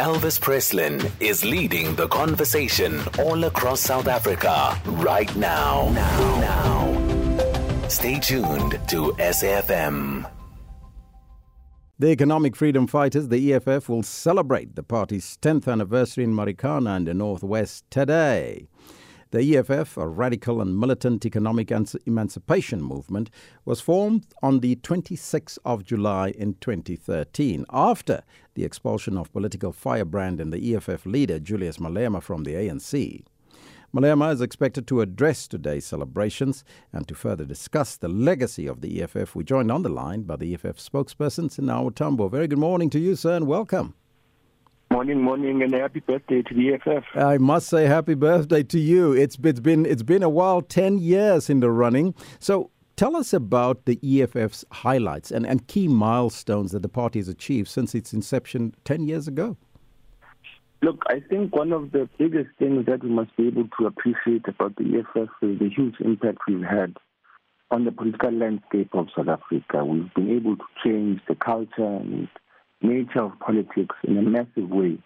Elvis Presslin is leading the conversation all across South Africa right now. Now. now. Stay tuned to SAFM. The Economic Freedom Fighters, the EFF, will celebrate the party's 10th anniversary in Marikana in the Northwest today. The EFF, a radical and militant economic emancipation movement, was formed on the 26th of July in 2013 after the expulsion of political firebrand and the EFF leader Julius Malema from the ANC. Malema is expected to address today's celebrations and to further discuss the legacy of the EFF. We joined on the line by the EFF spokesperson, Sinawo Thambo. Very good morning to you, sir, and welcome. Morning, morning, and happy birthday to the EFF. I must say happy birthday to you. It's, it's been it's been a while, ten years in the running. So tell us about the EFF's highlights and, and key milestones that the party has achieved since its inception ten years ago. Look, I think one of the biggest things that we must be able to appreciate about the EFF is the huge impact we've had on the political landscape of South Africa. We've been able to change the culture and nature of politics in a massive way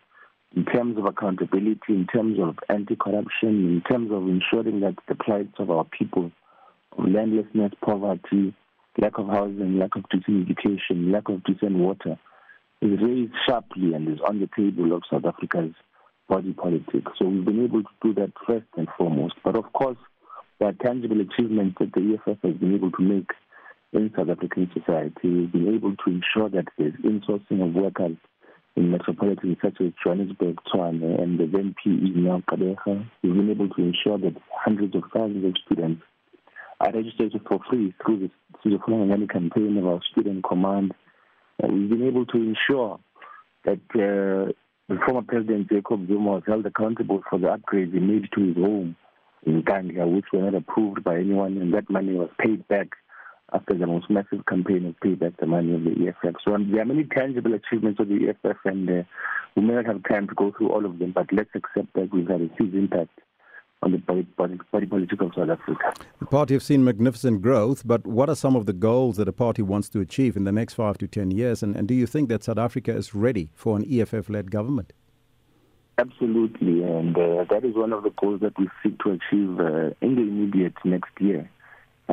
in terms of accountability, in terms of anti-corruption, in terms of ensuring that the plights of our people, of landlessness, poverty, lack of housing, lack of decent education, lack of decent water, is raised sharply and is on the table of South Africa's body politic. So we've been able to do that first and foremost. But of course, there are tangible achievements that the EFF has been able to make in South African society. We've been able to ensure that there's insourcing of workers in metropolitan such as Johannesburg, Tshwane, and the then PE now Gqeberha. We've been able to ensure that hundreds of thousands of students are registered for free through the, Fulani campaign of our student command. Uh, we've been able to ensure that uh, the former President Jacob Zuma was held accountable for the upgrades he made to his home in Nkandla, which were not approved by anyone, and that money was paid back after the most massive campaign of pay back the money of the EFF. So um, there are many tangible achievements of the EFF, and uh, we may not have time to go through all of them, but let's accept that we've had a huge impact on the body, body, body politic of South Africa. The party have seen magnificent growth, but what are some of the goals that the party wants to achieve in the next five to ten years? And, and do you think that South Africa is ready for an EFF led government? Absolutely, and uh, that is one of the goals that we seek to achieve uh, in the immediate next year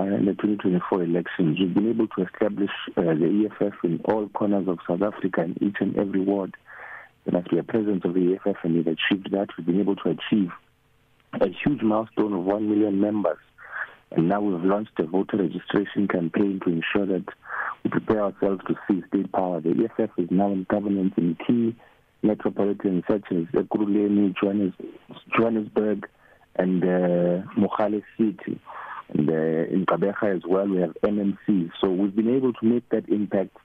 in the 2024 elections. We've been able to establish uh, the EFF in all corners of South Africa in each and every ward. There must be a presence of the EFF, and we've achieved that. We've been able to achieve a huge milestone of 1 million members. And now we've launched a voter registration campaign to ensure that we prepare ourselves to see state power. The EFF is now in governance in key metropolitans such as Ekurhuleni, Johannesburg, and uh, Mogale City. And uh, in Gqeberha as well, we have MMC. So we've been able to make that impact.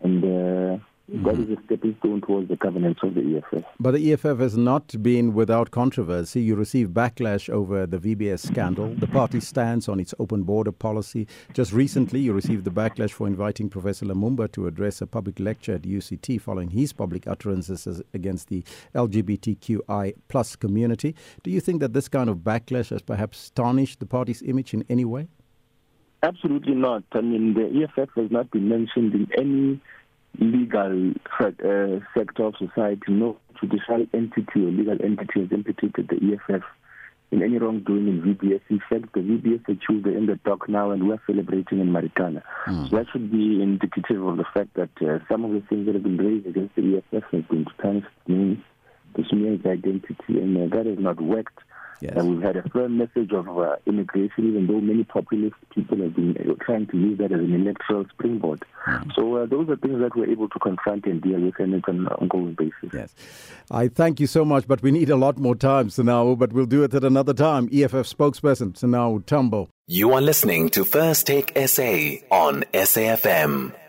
And uh, Mm-hmm. That is a stepping stone towards the governance of the EFF. But the EFF has not been without controversy. You received backlash over the VBS scandal. The party stands on its open border policy. Just recently, you received the backlash for inviting Professor Lumumba to address a public lecture at UCT following his public utterances against the LGBTQI plus community. Do you think that this kind of backlash has perhaps tarnished the party's image in any way? Absolutely not. I mean, the EFF has not been mentioned in any legal uh, sector of society, no judicial entity or legal entity has implicated the EFF in any wrongdoing in VBS. In fact, the VBS are in the dock now and we're celebrating in Marikana. Mm. So that should be indicative of the fact that uh, some of the things that have been raised against the EFF have been to tarnish the smear its identity, and uh, that has not worked. Yes. And we've had a firm message of uh, immigration, even though many populist people have been uh, trying to use that as an electoral springboard. Mm. So uh, those are things that we're able to confront and deal with on an ongoing basis. Yes. I thank you so much, but we need a lot more time, Sinawo, but we'll do it at another time. EFF spokesperson, Sinawo Thambo. You are listening to First Take SA on SAFM.